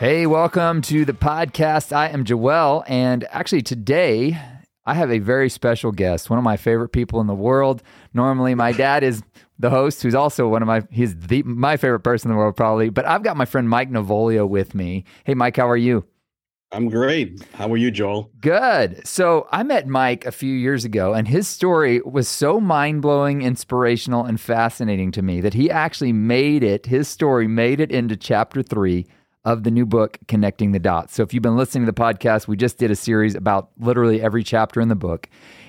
Hey, welcome to the podcast. I am Joel, and actually today I have a very special guest, one of my favorite people in the world. Normally, my dad is the host, who's also one of my he's the my favorite person in the world, probably. But I've got my friend Mike Navolio with me. Hey, Mike, how are you? I'm great. How are you, Joel? Good. So I met Mike a few years ago, and his story was so mind blowing, inspirational, and fascinating to me that he actually made it, his story made it into chapter three of the new book, Connecting the Dots. So if you've been listening to the podcast, we just did a series about literally every chapter in the book.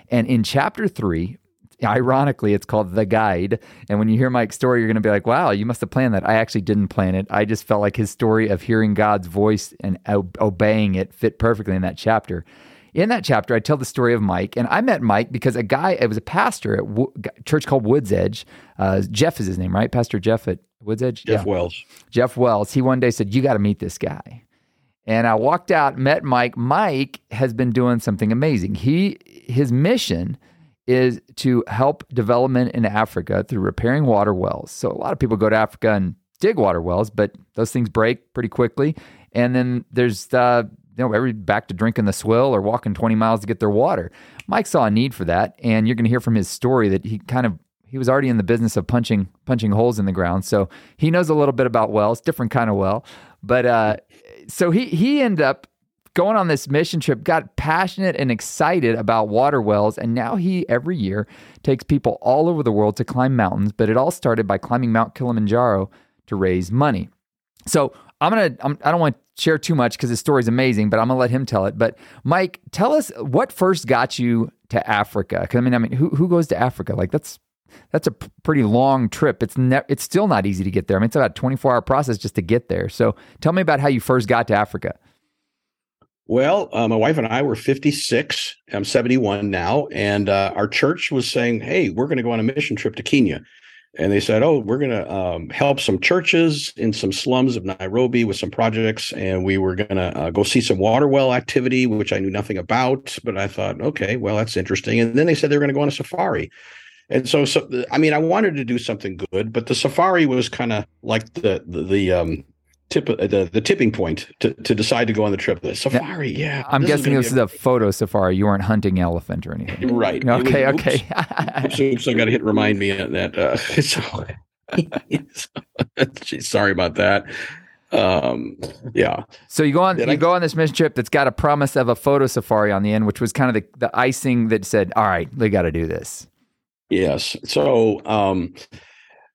And in chapter three, ironically, it's called The Guide. And when you hear Mike's story, you're going to be like, wow, you must have planned that. I actually didn't plan it. I just felt like his story of hearing God's voice and obeying it fit perfectly in that chapter. In that chapter, I tell the story of Mike, and I met Mike because a guy, it was a pastor at a church called Woods Edge. Uh, Jeff is his name, right? Pastor Jeff at Woods Edge? Jeff yeah. Wells. Jeff Wells. He one day said, You got to meet this guy. And I walked out, met Mike. Mike has been doing something amazing. He his mission is to help development in Africa through repairing water wells. So a lot of people go to Africa and dig water wells, but those things break pretty quickly. And then there's uh, you know, every back to drinking the swill or walking 20 miles to get their water. Mike saw a need for that, and you're going to hear from his story that he kind of he was already in the business of punching punching holes in the ground, so he knows a little bit about wells, different kind of well. But uh, so he he ended up going on this mission trip, got passionate and excited about water wells, and now he every year takes people all over the world to climb mountains. But it all started by climbing Mount Kilimanjaro to raise money. So I'm gonna. I'm, I do not want to share too much because his story is amazing, but I'm gonna let him tell it. But Mike, tell us what first got you to Africa? Because I mean, I mean, who who goes to Africa? Like that's that's a p- pretty long trip. It's ne- it's still not easy to get there. I mean, it's about a 24 hour process just to get there. So tell me about how you first got to Africa. Well, uh, my wife and I were 56. I'm 71 now, and uh, our church was saying, "Hey, we're going to go on a mission trip to Kenya." and they said, "Oh, we're going to um, help some churches in some slums of Nairobi with some projects, and we were going to uh, go see some water well activity, which I knew nothing about, but I thought, okay, well, that's interesting." And then they said they were going to go on a safari, and so, so I mean, I wanted to do something good, but the safari was kind of like the the, the um, tip uh, the, the tipping point to, to decide to go on the trip. The safari, yeah. I'm guessing this is a, photo safari. You weren't hunting elephant or anything, right? Okay, was, okay. Oops, oops, I got to hit remind me of that. Uh, so, sorry about that. Um, yeah. So you go on Did you I, go on this mission trip that's got a promise of a photo safari on the end, which was kind of the, the icing that said, "All right, we got to do this." Yes. So um,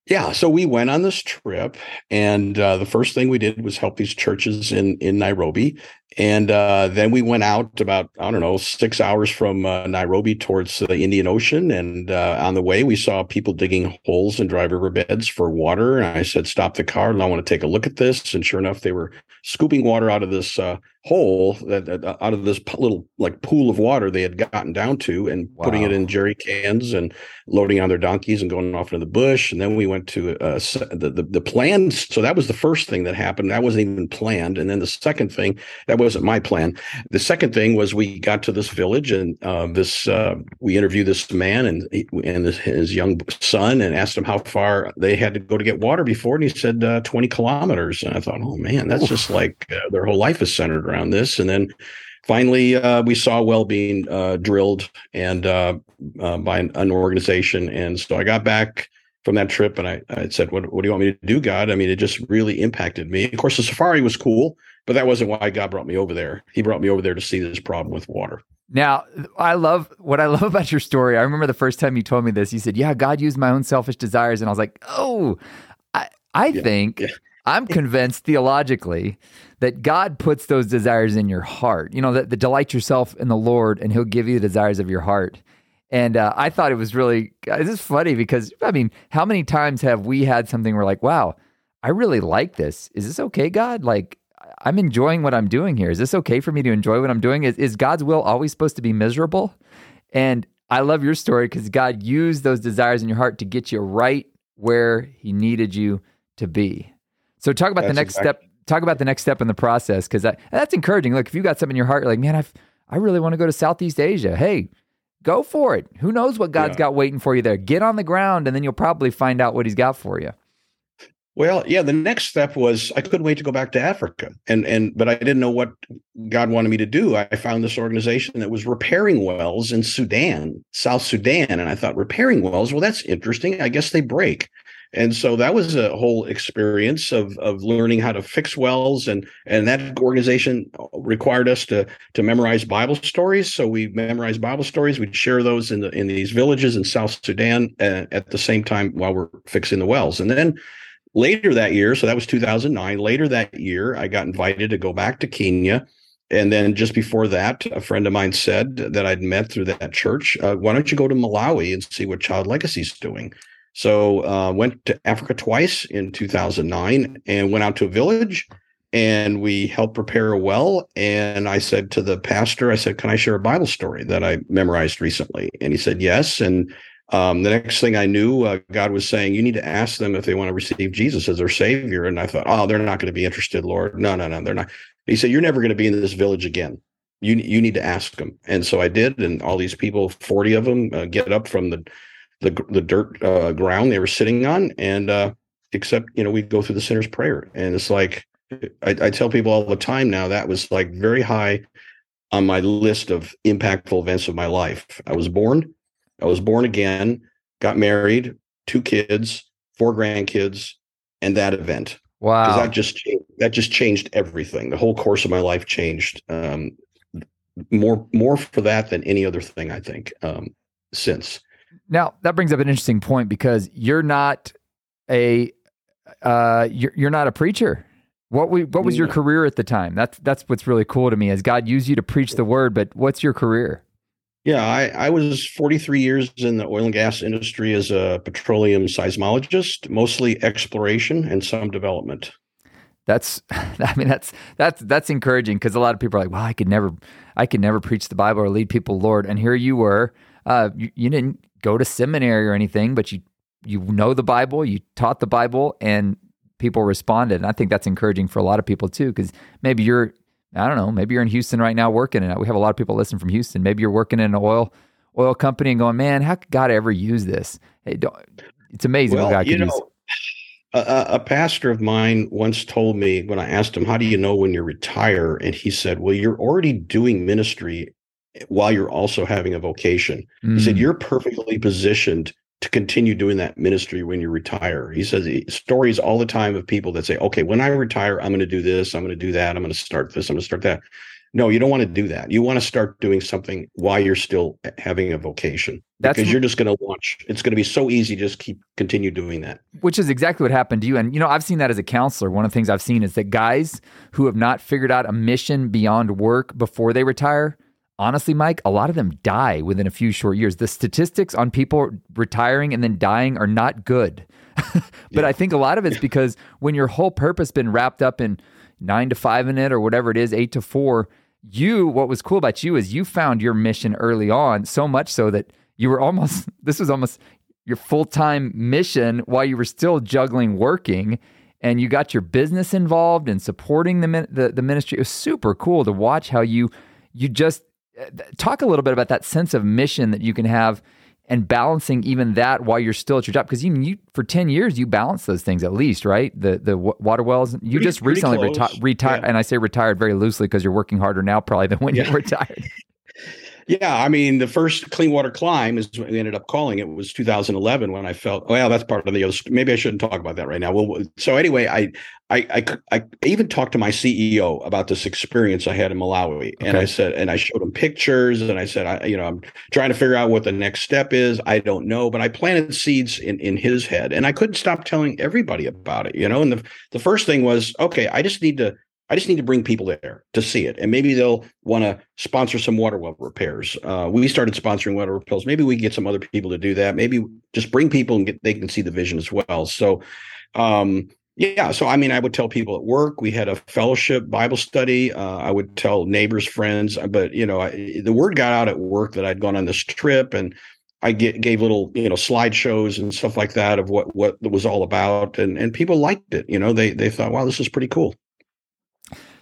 yeah, so we went on this trip, and uh, the first thing we did was help these churches in in Nairobi, and uh, then we went out about I don't know six hours from uh, Nairobi towards the Indian Ocean, and uh, on the way we saw people digging holes in dry riverbeds for water. And I said, "Stop the car, and I want to take a look at this." And sure enough, they were scooping water out of this uh, hole that, uh, out of this little like pool of water they had gotten down to and wow. putting it in jerry cans and loading on their donkeys and going off into the bush and then we went to uh, the, the the plan so that was the first thing that happened that wasn't even planned and then the second thing that wasn't my plan the second thing was we got to this village and uh, this uh, we interviewed this man and and his, his, young son and asked him how far they had to go to get water before and he said uh, 20 kilometers and i thought oh man that's Oof. just like uh, their whole life is centered around this. And then finally, uh, we saw well being uh, drilled and uh, uh, by an, an, organization. And so I got back from that trip and I, I said, what, what do you want me to do, God? I mean, it just really impacted me. Of course, the safari was cool, but that wasn't why God brought me over there. He brought me over there to see this problem with water. Now, I love what I love about your story. I remember the first time you told me this. You said, "Yeah, God used my own selfish desires," and I was like, "Oh, I, I yeah, think yeah. I'm convinced theologically that God puts those desires in your heart. You know, that, that delight yourself in the Lord and he'll give you the desires of your heart. And uh, I thought it was really, this is funny because, I mean, how many times have we had something where like, wow, I really like this. Is this okay, God? Like, I'm enjoying what I'm doing here. Is this okay for me to enjoy what I'm doing? Is, is God's will always supposed to be miserable? And I love your story because God used those desires in your heart to get you right where He needed you to be. So talk about That's the next exactly. step. Talk about the next step in the process because that, that's encouraging. Look, if you got something in your heart, you're like, man, I've, I really want to go to Southeast Asia. Hey, go for it. Who knows what God's yeah. got waiting for you there? Get on the ground, and then you'll probably find out what He's got for you. Well, yeah, the next step was I couldn't wait to go back to Africa. And and but I didn't know what God wanted me to do. I found this organization that was repairing wells in Sudan, South Sudan, and I thought repairing wells, well that's interesting. I guess they break. And so that was a whole experience of of learning how to fix wells and and that organization required us to to memorize Bible stories. So we memorized Bible stories. We'd share those in the in these villages in South Sudan uh, at the same time while we're fixing the wells. And then later that year, so that was 2009, later that year, I got invited to go back to Kenya. And then just before that, a friend of mine said that I'd met through that church, uh, why don't you go to Malawi and see what Child Legacy is doing? So uh, went to Africa twice in 2009 and went out to a village and we helped prepare a well. And I said to the pastor, I said, can I share a Bible story that I memorized recently? And he said, yes. And um, the next thing I knew, uh, God was saying, "You need to ask them if they want to receive Jesus as their Savior." And I thought, "Oh, they're not going to be interested, Lord. No, no, no, they're not." He said, "You're never going to be in this village again. You you need to ask them." And so I did, and all these people, forty of them, uh, get up from the the the dirt uh, ground they were sitting on, and uh, except you know we go through the sinner's prayer, and it's like I, I tell people all the time now that was like very high on my list of impactful events of my life. I was born I was born again, got married, two kids, four grandkids, and that event. Wow. That just that just changed everything. The whole course of my life changed. Um, more more for that than any other thing I think um, since. Now that brings up an interesting point because you're not a uh, you're you're not a preacher. What we what was your career at the time? That's that's what's really cool to me. As God used you to preach the word, but what's your career? Yeah, I, I was 43 years in the oil and gas industry as a petroleum seismologist, mostly exploration and some development. That's, I mean, that's that's that's encouraging because a lot of people are like, "Well, I could never, I could never preach the Bible or lead people, Lord." And here you were, uh, you, you didn't go to seminary or anything, but you you know the Bible, you taught the Bible, and people responded. And I think that's encouraging for a lot of people too, because maybe you're I don't know, maybe you're in Houston right now working and. We have a lot of people listening from Houston. Maybe you're working in an oil oil company and going, man, how could God ever use this? Hey, it's amazing well, what God you know, use. A, a, pastor of mine once told me when I asked him, "How do you know when you retire?" and he said, "Well, you're already doing ministry while you're also having a vocation." Mm. He said, mm. "You're perfectly positioned to continue doing that ministry when you retire. He says stories all the time of people that say, okay, when I retire, I'm going to do this, I'm going to do that, I'm going to start this, I'm going to start that. No, you don't want to do that. You want to start doing something while you're still having a vocation. That's because you're just going to launch. It's going to be so easy. to Just keep continue doing that. Which is exactly what happened to you. And you know, I've seen that as a counselor. One of the things I've seen is that guys who have not figured out a mission beyond work before they retire, honestly, Mike, a lot of them die within a few short years. The statistics on people retiring and then dying are not good. but yeah. I think a lot of it's because when your whole purpose been wrapped up in nine to five in it or whatever it is, eight to four, you, what was cool about you is you found your mission early on, so much so that you were almost, this was almost your full time mission while you were still juggling working. And you got your business involved and supporting the, the, the ministry. It was super cool to watch how you you just talk a little bit about that sense of mission that you can have and balancing even that while you're still at your job because even you for 10 years you balance those things at least right the the water wells you pretty, just recently reti- retired yeah. and i say retired very loosely because you're working harder now probably than when yeah. you retired yeah, I mean, the first clean water climb is what we ended up calling it was 2011 when I felt, well, that's part of the other. Maybe I shouldn't talk about that right now. Well, so anyway, I, I, I, I even talked to my CEO about this experience I had in Malawi, okay. and I said, and I showed him pictures, and I said, I, you know, I'm trying to figure out what the next step is. I don't know, but I planted seeds in in his head, and I couldn't stop telling everybody about it. You know, and the the first thing was, okay, I just need to I just need to bring people there to see it, and maybe they'll want to sponsor some water well repairs. Uh, we started sponsoring water repairs. Maybe we can get some other people to do that. Maybe just bring people and get they can see the vision as well. So, um, yeah. So I mean, I would tell people at work. We had a fellowship Bible study. Uh, I would tell neighbors, friends, but you know, I, the word got out at work that I'd gone on this trip and. I get, gave little, you know, slideshows and stuff like that of what what it was all about, and and people liked it. You know, they they thought, wow, this is pretty cool.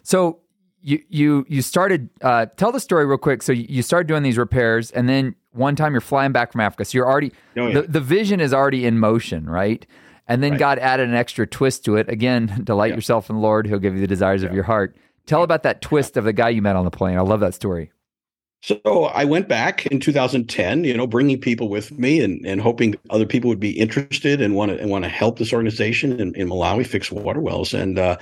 So you you you started uh, tell the story real quick. So you started doing these repairs, and then one time you're flying back from Africa. So you're already oh, yeah. the, the vision is already in motion, right? And then Right. God added an extra twist to it. Again, delight Yeah. yourself in the Lord, He'll give you the desires of your heart. Tell about that twist of the guy you met on the plane. I love that story. So I went back in 2010, you know, bringing people with me and, and hoping other people would be interested and want to and want to help this organization in, in Malawi fix water wells. And uh,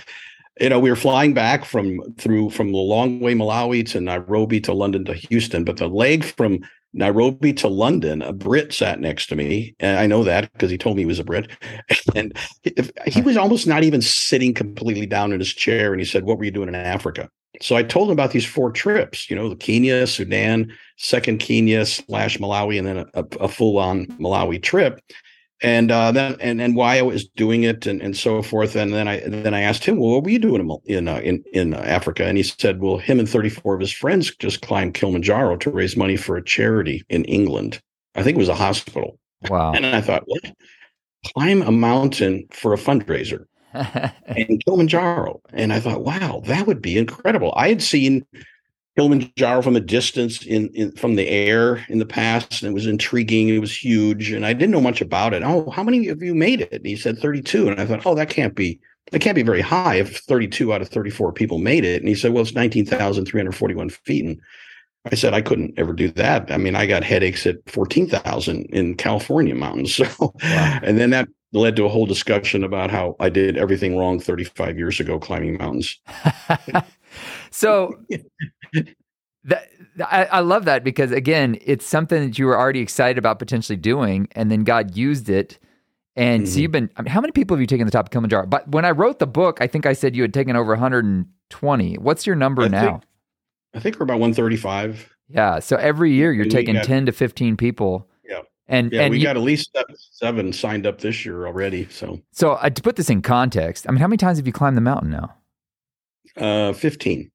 you know, we were flying back from through from the long way Malawi to Nairobi to London to Houston, but the leg from Nairobi to London, a Brit sat next to me, and I know that because he told me he was a Brit, and he was almost not even sitting completely down in his chair, and he said, "What were you doing in Africa?" So I told him about these four trips, you know, the Kenya, Sudan, second Kenya slash Malawi, and then a, a, a full on Malawi trip. And uh, then and and why I was doing it and, and so forth. And then I then I asked him, well, what were you doing in uh, in, in Africa? And he said, well, him and 34 of his friends just climbed Kilimanjaro to raise money for a charity in England. I think it was a hospital. Wow. And I thought, what? Climb a mountain for a fundraiser in Kilimanjaro. And I thought, wow, that would be incredible. I had seen Kilimanjaro from a distance in, in from the air in the past, and it was intriguing. It was huge, and I didn't know much about it. Oh, how many of you made it? And he said 32. And I thought, oh, that can't be that can't be very high if 32 out of 34 people made it. And he said, well, it's 19,341 feet. And I said, I couldn't ever do that. I mean, I got headaches at 14,000 in California mountains. So, Wow. and then that led to a whole discussion about how I did everything wrong 35 years ago climbing mountains. so that I, I love that because again, it's something that you were already excited about potentially doing, and then God used it. And so Mhm. you've been. I mean, how many people have you taken the top of Kilimanjaro? But when I wrote the book, I think I said you had taken over 120. What's your number I now? think- I think we're about 135. yeah. So every year you're And taking got- 10 to 15 people. Yeah. And Yeah, and we you- got at least seven, seven signed up this year already. So so uh, to put this in context, I mean, how many times have you climbed the mountain now? Uh, 15.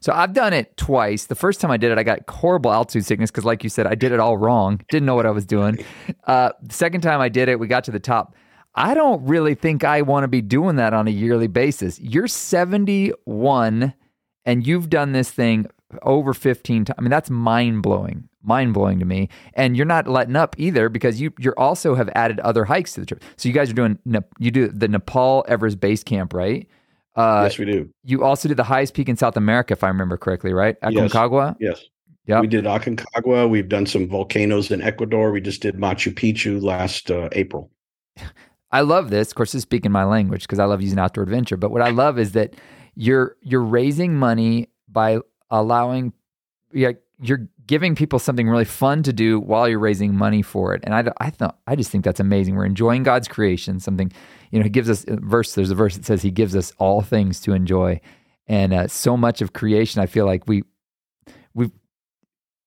So I've done it twice. The first time I did it, I got horrible altitude sickness because, like you said, I did it all wrong. Didn't know what I was doing. Uh, the second time I did it, we got to the top. I don't really think I want to be doing that on a yearly basis. You're 71 and you've done this thing over 15 times. I mean, that's mind blowing, mind blowing to me. And you're not letting up either because you you also have added other hikes to the trip. So you guys are doing you do the Nepal Everest Base Camp, right? Uh, yes, we do. you also did the highest peak in South America, if I remember correctly, right? Aconcagua. Yes. Yep. We did Aconcagua. We've done some volcanoes in Ecuador. We just did Machu Picchu last uh, April. I love this. Of course, this is speaking my language because I love using outdoor adventure. But what I love is that you're you're raising money by allowing yeah, you're giving people something really fun to do while you're raising money for it. And I I thought I just think that's amazing. We're enjoying God's creation. Something you know, He gives us a verse. There's a verse that says He gives us all things to enjoy, and uh, so much of creation. I feel like we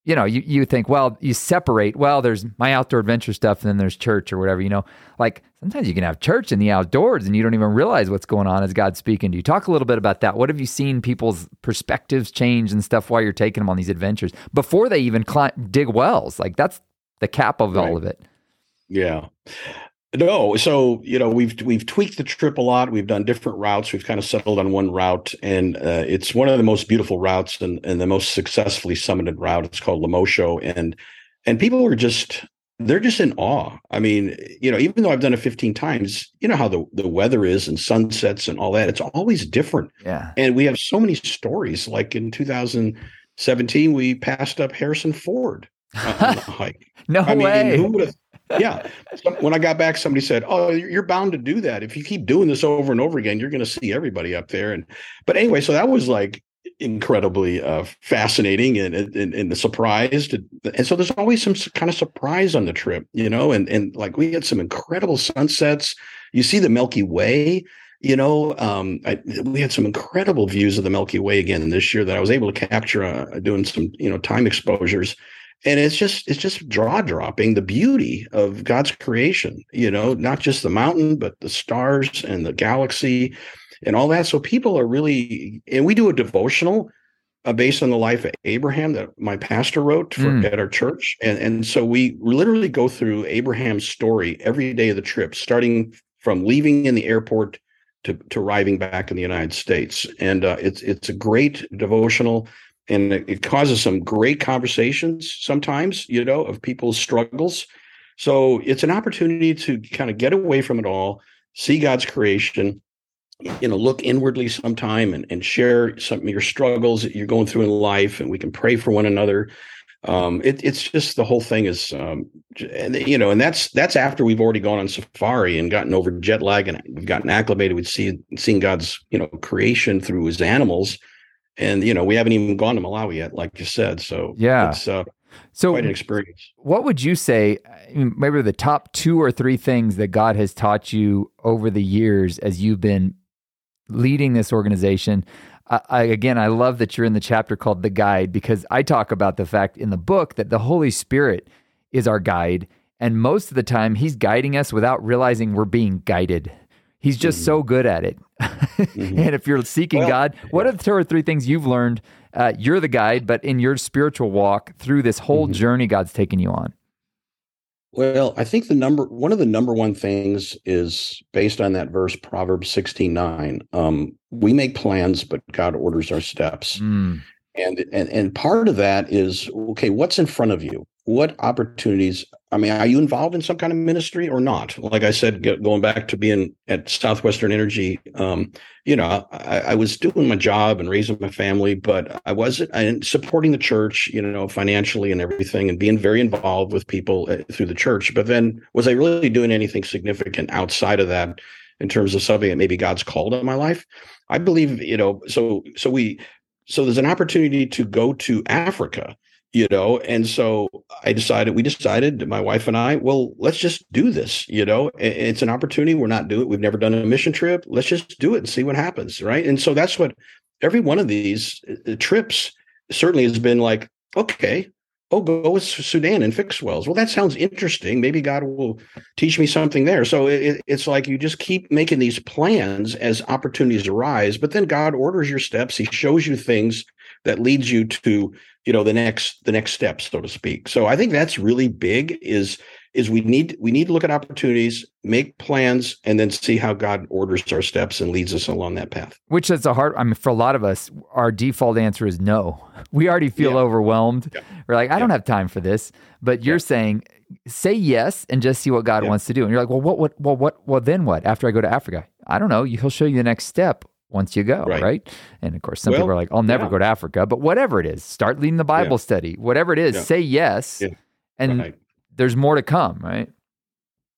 you know, you, you think, well, you separate, well, there's my outdoor adventure stuff and then there's church or whatever, you know, like sometimes you can have church in the outdoors and you don't even realize what's going on as God's speaking to you. Talk a little bit about that. What have you seen people's perspectives change and stuff while you're taking them on these adventures before they even climb, dig wells? Like that's the cap of all of it. Yeah. No, so you know we've we've tweaked the trip a lot. We've done different routes. We've kind of settled on one route, and uh, it's one of the most beautiful routes and, and the most successfully summited route. It's called Lemosho, and and people are just they're just in awe. I mean, you know, even though I've done it 15 times, you know how the the weather is and sunsets and all that. It's always different, Yeah. and we have so many stories. Like in 2017, we passed up Harrison Ford on the hike. No I mean, way. who would have? Yeah. When I got back, somebody said, "Oh, you're you're bound to do that. If you keep doing this over and over again, you're going to see everybody up there." And but anyway, so that was like incredibly uh, fascinating and and, and the surprise. To, and so there's always some kind of surprise on the trip, you know. And and like we had some incredible sunsets. You see the Milky Way. You know, um, I, we had some incredible views of the Milky Way again this year that I was able to capture uh, doing some, you know, time exposures and it's just it's just jaw dropping the beauty of God's creation. You know, not just the mountain, but the stars and the galaxy and all that. So people are really, and we do a devotional uh, based on the life of Abraham that my pastor wrote for, Mm. at our church, and and so we literally go through Abraham's story every day of the trip, starting from leaving in the airport to, to arriving back in the United States. And uh, it's it's a great devotional and it, it causes some great conversations sometimes, you know, of people's struggles. So it's an opportunity to kind of get away from it all, see God's creation, you know, look inwardly sometime and, and share some of your struggles that you're going through in life, and we can pray for one another. Um, it, it's just the whole thing is, um, and, you know, and that's that's after we've already gone on safari and gotten over jet lag and we've gotten acclimated with seeing seeing God's you know creation through His animals, and you know we haven't even gone to Malawi yet, like you said. So yeah, it's uh, so quite an experience. What would you say? Maybe the top two or three things that God has taught you over the years as you've been leading this organization. I, I, again, I love that you're in the chapter called The Guide because I talk about the fact in the book that the Holy Spirit is our guide. And most of the time, he's guiding us without realizing we're being guided. He's just mm-hmm. so good at it. mm-hmm. And if you're seeking well, God, what are the two or three things you've learned? Uh, you're the guide, but in your spiritual walk through this whole mm-hmm. journey God's taken you on. Well, I think the number one of the number one things is based on that verse, Proverbs 16 9. Um, we make plans, but God orders our steps. Mm. And, and and part of that is okay, what's in front of you? What opportunities i mean are you involved in some kind of ministry or not? Like i said going back to being at southwestern energy um, you know I, I, was doing my job and raising my family but i wasn't and supporting the church you know financially and everything and being very involved with people uh, through the church. But then was i really doing anything significant outside of that in terms of something that maybe god's called on my life? I believe you know so so we so there's an opportunity to go to africa you know and so i decided we decided my wife and i well let's just do this you know it's an opportunity we're not doing we've never done a mission trip let's just do it and see what happens right? And so that's what every one of these uh, trips certainly has been like okay oh go with sudan and fix wells. Well that sounds interesting. Maybe god will teach me something there. So it, it's like you just keep making these plans as opportunities arise but then god orders your steps. He shows you things that leads you to you know the next the next step so to speak. So i think that's really big is is we need we need to look at opportunities make plans and then see how god orders our steps and leads us along that path which is a hard i mean for a lot of us our default answer is no we already feel yeah. overwhelmed yeah. we're like i yeah. don't have time for this but you're saying say yes and just see what god wants to do and you're like well what what well what well then what after i go to africa i don't know he'll show you the next step once you go, right? right? And of course, some well, people are like, I'll never go to Africa, but whatever it is, start leading the Bible study, whatever it is, say yes. And right. There's more to come, right?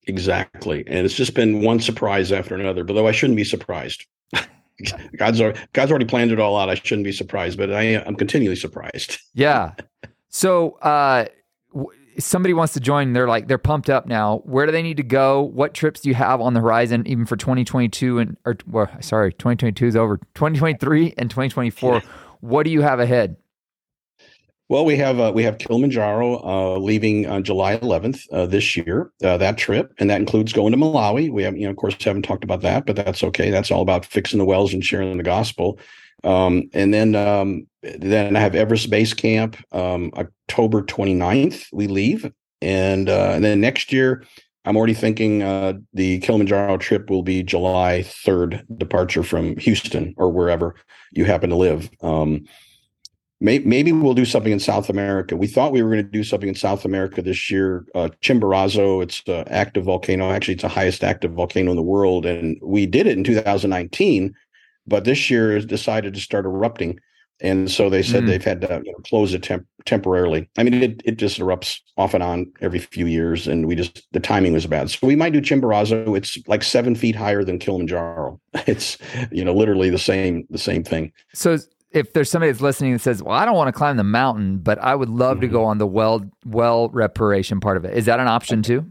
Exactly. And it's just been one surprise after another, but though I shouldn't be surprised. God's already, God's already planned it all out. I shouldn't be surprised, but I am continually surprised. yeah. So, uh, somebody wants to join, they're like they're pumped up now. Where do they need to go? What trips do you have on the horizon, even for 2022 and or well, sorry, 2022 is over. 2023 and 2024. What do you have ahead? Well, we have uh, we have Kilimanjaro uh, leaving on July 11th uh, this year. Uh, that trip, and that includes going to Malawi. We have, you know, of course, haven't talked about that, but that's okay. That's all about fixing the wells and sharing the gospel. Um, and then um, then I have Everest Base Camp um, October 29th. We leave, and uh, and then next year I'm already thinking uh, the Kilimanjaro trip will be July 3rd departure from Houston or wherever you happen to live. May, maybe we'll do something in South America. We thought we were going to do something in South America this year. Uh, Chimborazo, it's an active volcano. Actually, it's the highest active volcano in the world, and we did it in 2019 but this year has decided to start erupting. And so they said mm. they've had to you know, close it temp- temporarily. I mean, it, it just erupts off and on every few years, and we just the timing was bad. So we might do Chimborazo. It's like seven feet higher than Kilimanjaro. It's you know literally the same the same thing. So if there's somebody that's listening that says, "Well, I don't want to climb the mountain, but I would love mm-hmm. to go on the well well reparation part of it," is that an option too?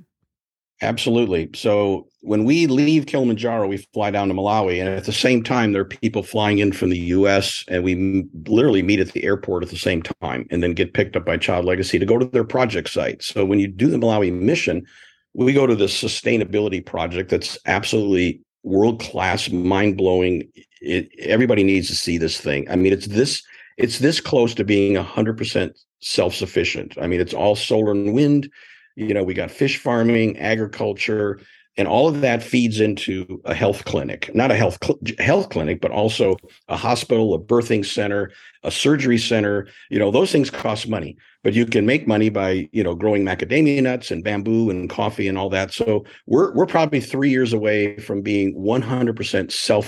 Absolutely. So when we leave Kilimanjaro, we fly down to Malawi, and at the same time, there are people flying in from the U.S. and we m- literally meet at the airport at the same time, and then get picked up by Child Legacy to go to their project site. So when you do the Malawi mission, we go to the sustainability project that's absolutely world class, mind blowing. Everybody needs to see this thing. I mean, it's this it's this close to being hundred percent self sufficient. I mean, it's all solar and wind. You know, we got fish farming, agriculture and all of that feeds into a health clinic, not a health cl- health clinic, but also a hospital, a birthing center, a surgery center. You know, those things cost money, but you can make money by you know growing macadamia nuts and bamboo and coffee and all that. So we're we're probably three years away from being 100% self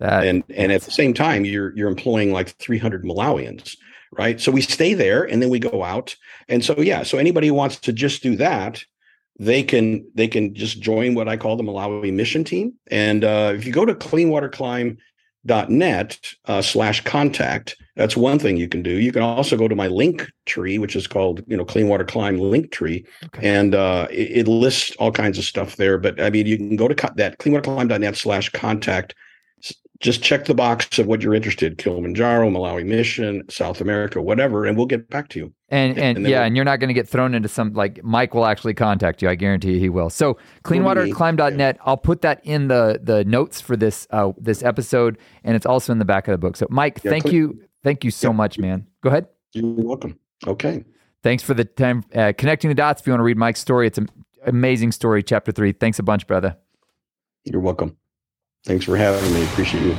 funding. and and at the same time, you're you're employing like 300 Malawians right? So we stay there and then we go out. And so yeah, so anybody who wants to just do that, they can they can just join what I call the Malawi mission team. And uh, if you go to cleanwaterclimb.net uh, slash contact, that's one thing you can do. You can also go to my link tree, which is called you know Clean Water Climb link tree, okay. and uh, it, it, lists all kinds of stuff there. But I mean, you can go to co- that cleanwaterclimb.net slash contact just check the box of what you're interested kilimanjaro malawi mission south america whatever and we'll get back to you. And and, and yeah we'll, and you're not going to get thrown into some like mike will actually contact you i guarantee you he will. So cleanwaterclimb.net yeah. i'll put that in the the notes for this uh this episode and it's also in the back of the book. So mike yeah, thank clean, you thank you so yeah. much man. Go ahead. You're welcome. Okay. Thanks for the time uh, connecting the dots if you want to read mike's story. It's an amazing story chapter three. Thanks a bunch brother. You're welcome Thanks for having me. Appreciate you.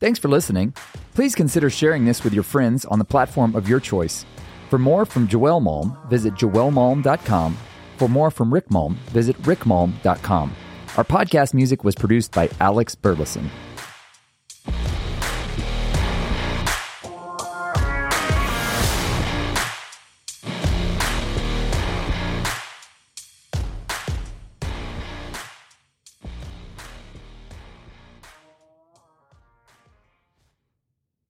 Thanks for listening. Please consider sharing this with your friends on the platform of your choice. For more from Joel Malm, visit joelmalm.com. For more from Rick Malm, visit rickmalm.com. Our podcast music was produced by Alex Burleson.